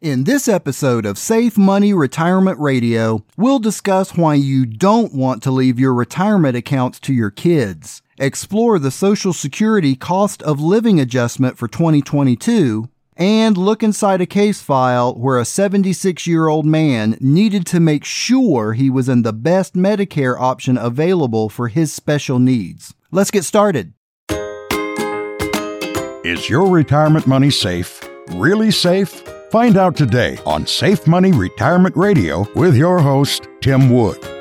In this episode of Safe Money Retirement Radio, we'll discuss why you don't want to leave your retirement accounts to your kids, explore the Social Security cost of living adjustment for 2022, and look inside a case file where a 76 year old man needed to make sure he was in the best Medicare option available for his special needs. Let's get started. Is your retirement money safe? Really safe? Find out today on Safe Money Retirement Radio with your host, Tim Wood.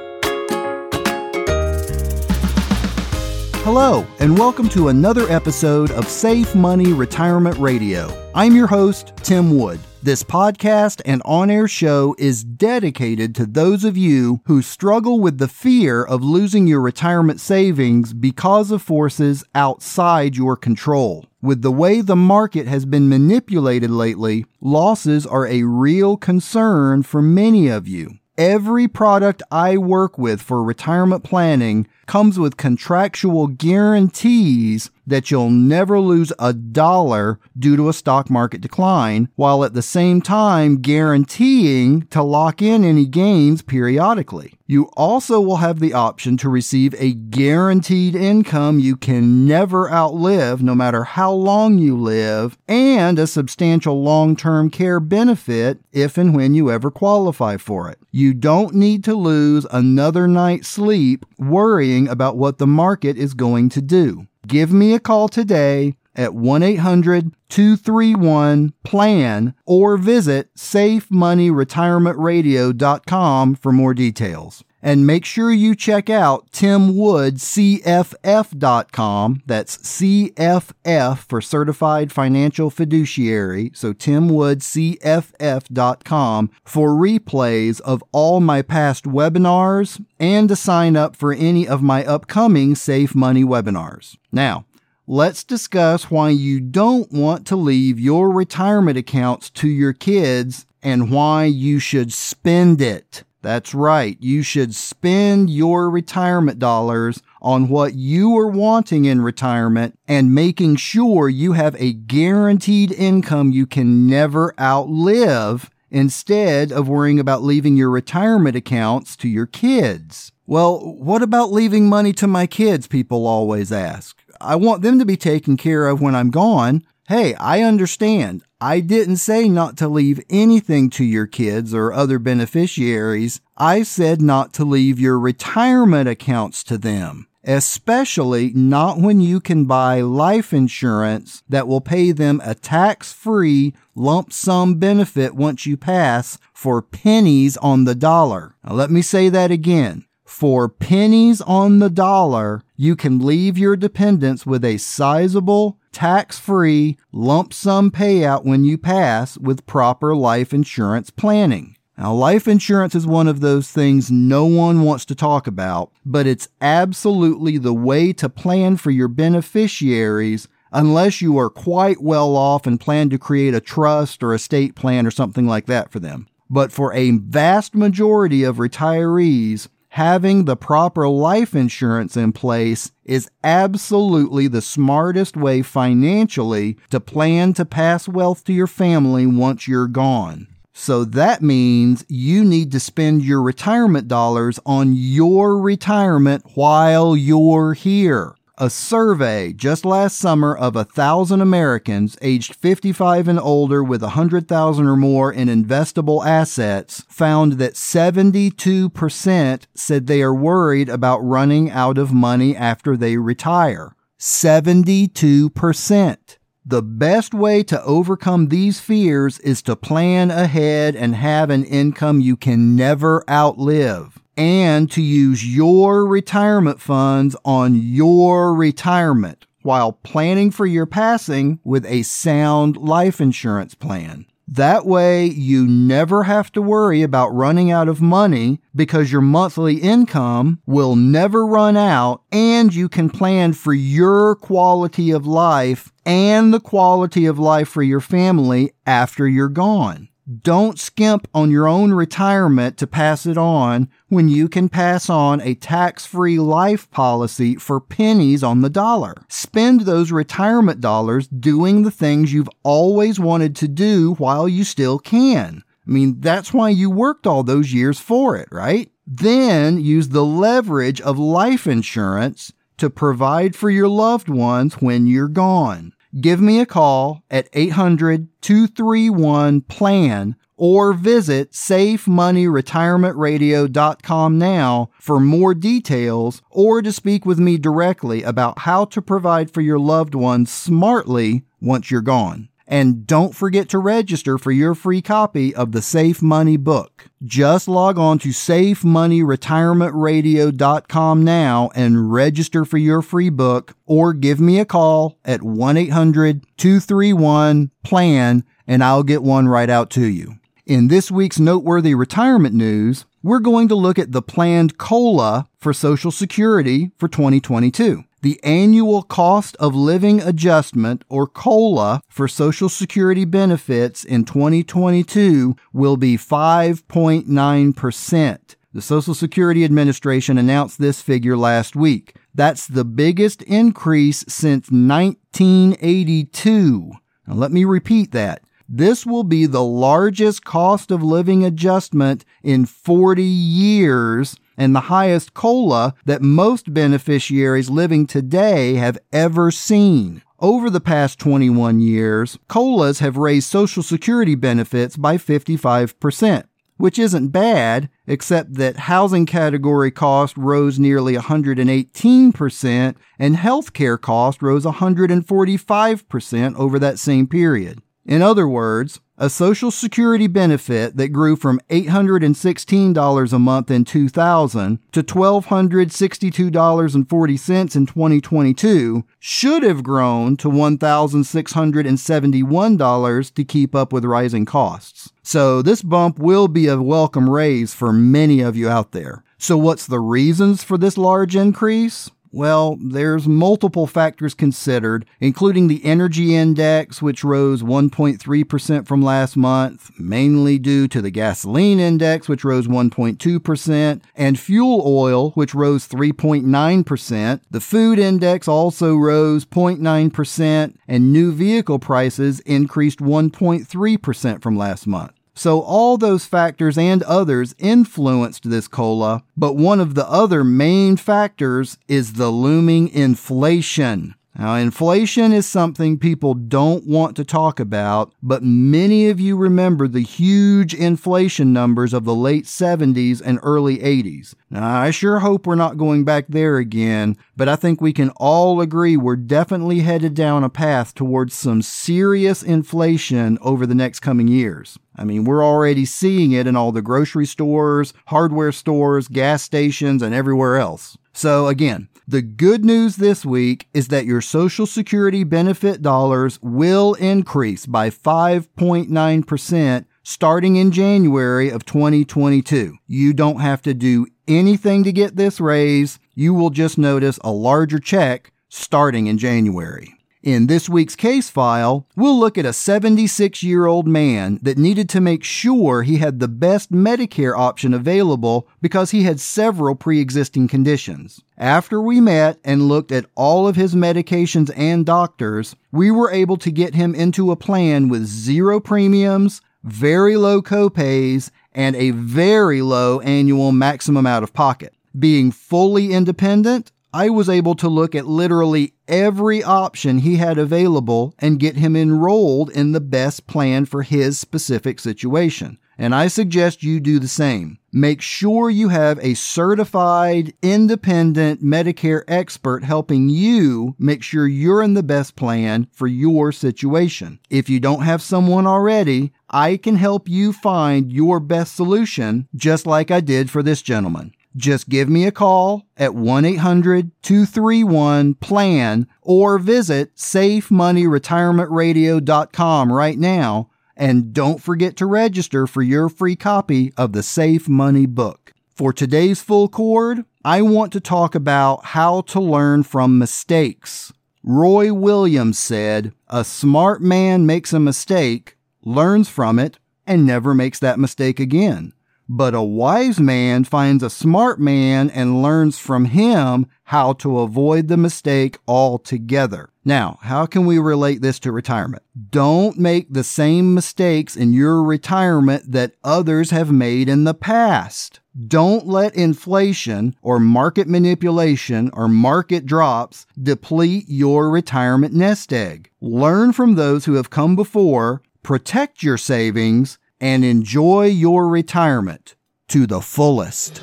Hello, and welcome to another episode of Safe Money Retirement Radio. I'm your host, Tim Wood. This podcast and on air show is dedicated to those of you who struggle with the fear of losing your retirement savings because of forces outside your control. With the way the market has been manipulated lately, losses are a real concern for many of you. Every product I work with for retirement planning comes with contractual guarantees that you'll never lose a dollar due to a stock market decline, while at the same time guaranteeing to lock in any gains periodically. You also will have the option to receive a guaranteed income you can never outlive, no matter how long you live, and a substantial long term care benefit if and when you ever qualify for it. You don't need to lose another night's sleep worrying about what the market is going to do. Give me a call today at 1 800 231 PLAN or visit safemoneyretirementradio.com for more details. And make sure you check out timwoodcff.com. That's CFF for Certified Financial Fiduciary. So timwoodcff.com for replays of all my past webinars and to sign up for any of my upcoming Safe Money webinars. Now, let's discuss why you don't want to leave your retirement accounts to your kids and why you should spend it. That's right. You should spend your retirement dollars on what you are wanting in retirement and making sure you have a guaranteed income you can never outlive instead of worrying about leaving your retirement accounts to your kids. Well, what about leaving money to my kids? People always ask. I want them to be taken care of when I'm gone. Hey, I understand. I didn't say not to leave anything to your kids or other beneficiaries. I said not to leave your retirement accounts to them, especially not when you can buy life insurance that will pay them a tax free lump sum benefit once you pass for pennies on the dollar. Now, let me say that again. For pennies on the dollar, you can leave your dependents with a sizable tax free lump sum payout when you pass with proper life insurance planning. Now, life insurance is one of those things no one wants to talk about, but it's absolutely the way to plan for your beneficiaries unless you are quite well off and plan to create a trust or estate plan or something like that for them. But for a vast majority of retirees, having the proper life insurance in place is absolutely the smartest way financially to plan to pass wealth to your family once you're gone. So that means you need to spend your retirement dollars on your retirement while you're here. A survey just last summer of a thousand Americans aged 55 and older with 100,000 or more in investable assets found that 72% said they are worried about running out of money after they retire. 72%. The best way to overcome these fears is to plan ahead and have an income you can never outlive and to use your retirement funds on your retirement while planning for your passing with a sound life insurance plan. That way, you never have to worry about running out of money because your monthly income will never run out and you can plan for your quality of life and the quality of life for your family after you're gone. Don't skimp on your own retirement to pass it on when you can pass on a tax free life policy for pennies on the dollar. Spend those retirement dollars doing the things you've always wanted to do while you still can. I mean, that's why you worked all those years for it, right? Then use the leverage of life insurance to provide for your loved ones when you're gone. Give me a call at 800 231 PLAN or visit safemoneyretirementradio.com now for more details or to speak with me directly about how to provide for your loved ones smartly once you're gone. And don't forget to register for your free copy of the Safe Money book. Just log on to safemoneyretirementradio.com now and register for your free book or give me a call at 1-800-231-PLAN and I'll get one right out to you. In this week's noteworthy retirement news, we're going to look at the planned COLA for Social Security for 2022 the annual cost of living adjustment or COLA for Social Security benefits in 2022 will be 5.9%. The Social Security Administration announced this figure last week. That's the biggest increase since 1982. Now, let me repeat that. This will be the largest cost of living adjustment in 40 years and the highest COLA that most beneficiaries living today have ever seen. Over the past 21 years, COLAs have raised Social Security benefits by 55%, which isn't bad, except that housing category cost rose nearly 118% and healthcare cost rose 145% over that same period. In other words, a Social Security benefit that grew from $816 a month in 2000 to $1,262.40 in 2022 should have grown to $1,671 to keep up with rising costs. So this bump will be a welcome raise for many of you out there. So what's the reasons for this large increase? Well, there's multiple factors considered, including the energy index, which rose 1.3% from last month, mainly due to the gasoline index, which rose 1.2%, and fuel oil, which rose 3.9%. The food index also rose 0.9%, and new vehicle prices increased 1.3% from last month. So all those factors and others influenced this COLA, but one of the other main factors is the looming inflation. Now, inflation is something people don't want to talk about, but many of you remember the huge inflation numbers of the late 70s and early 80s. Now, I sure hope we're not going back there again, but I think we can all agree we're definitely headed down a path towards some serious inflation over the next coming years. I mean, we're already seeing it in all the grocery stores, hardware stores, gas stations, and everywhere else. So again, the good news this week is that your Social Security benefit dollars will increase by 5.9% starting in January of 2022. You don't have to do anything to get this raise. You will just notice a larger check starting in January. In this week's case file, we'll look at a 76 year old man that needed to make sure he had the best Medicare option available because he had several pre existing conditions. After we met and looked at all of his medications and doctors, we were able to get him into a plan with zero premiums, very low copays, and a very low annual maximum out of pocket. Being fully independent, I was able to look at literally every option he had available and get him enrolled in the best plan for his specific situation. And I suggest you do the same. Make sure you have a certified, independent Medicare expert helping you make sure you're in the best plan for your situation. If you don't have someone already, I can help you find your best solution, just like I did for this gentleman. Just give me a call at 1 800 231 PLAN or visit safemoneyretirementradio.com right now. And don't forget to register for your free copy of the Safe Money book. For today's full chord, I want to talk about how to learn from mistakes. Roy Williams said, A smart man makes a mistake, learns from it, and never makes that mistake again. But a wise man finds a smart man and learns from him how to avoid the mistake altogether. Now, how can we relate this to retirement? Don't make the same mistakes in your retirement that others have made in the past. Don't let inflation or market manipulation or market drops deplete your retirement nest egg. Learn from those who have come before, protect your savings, and enjoy your retirement to the fullest.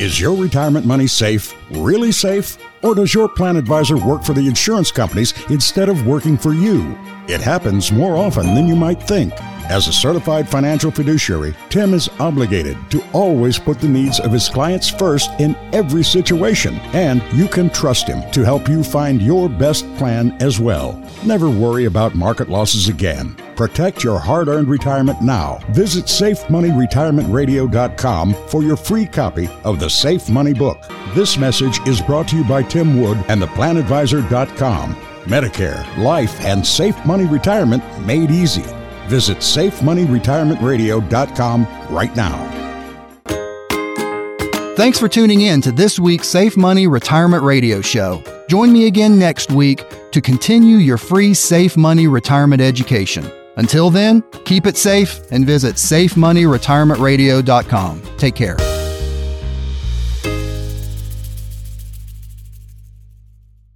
Is your retirement money safe? Really safe? Or does your plan advisor work for the insurance companies instead of working for you? It happens more often than you might think. As a certified financial fiduciary, Tim is obligated to always put the needs of his clients first in every situation, and you can trust him to help you find your best plan as well. Never worry about market losses again. Protect your hard earned retirement now. Visit SafeMoneyRetirementRadio.com for your free copy of the Safe Money Book. This message is brought to you by Tim Wood and theplanadvisor.com. Medicare, life, and safe money retirement made easy. Visit SafeMoneyRetirementRadio.com right now. Thanks for tuning in to this week's Safe Money Retirement Radio Show. Join me again next week to continue your free Safe Money retirement education. Until then, keep it safe and visit SafeMoneyRetirementRadio.com. Take care.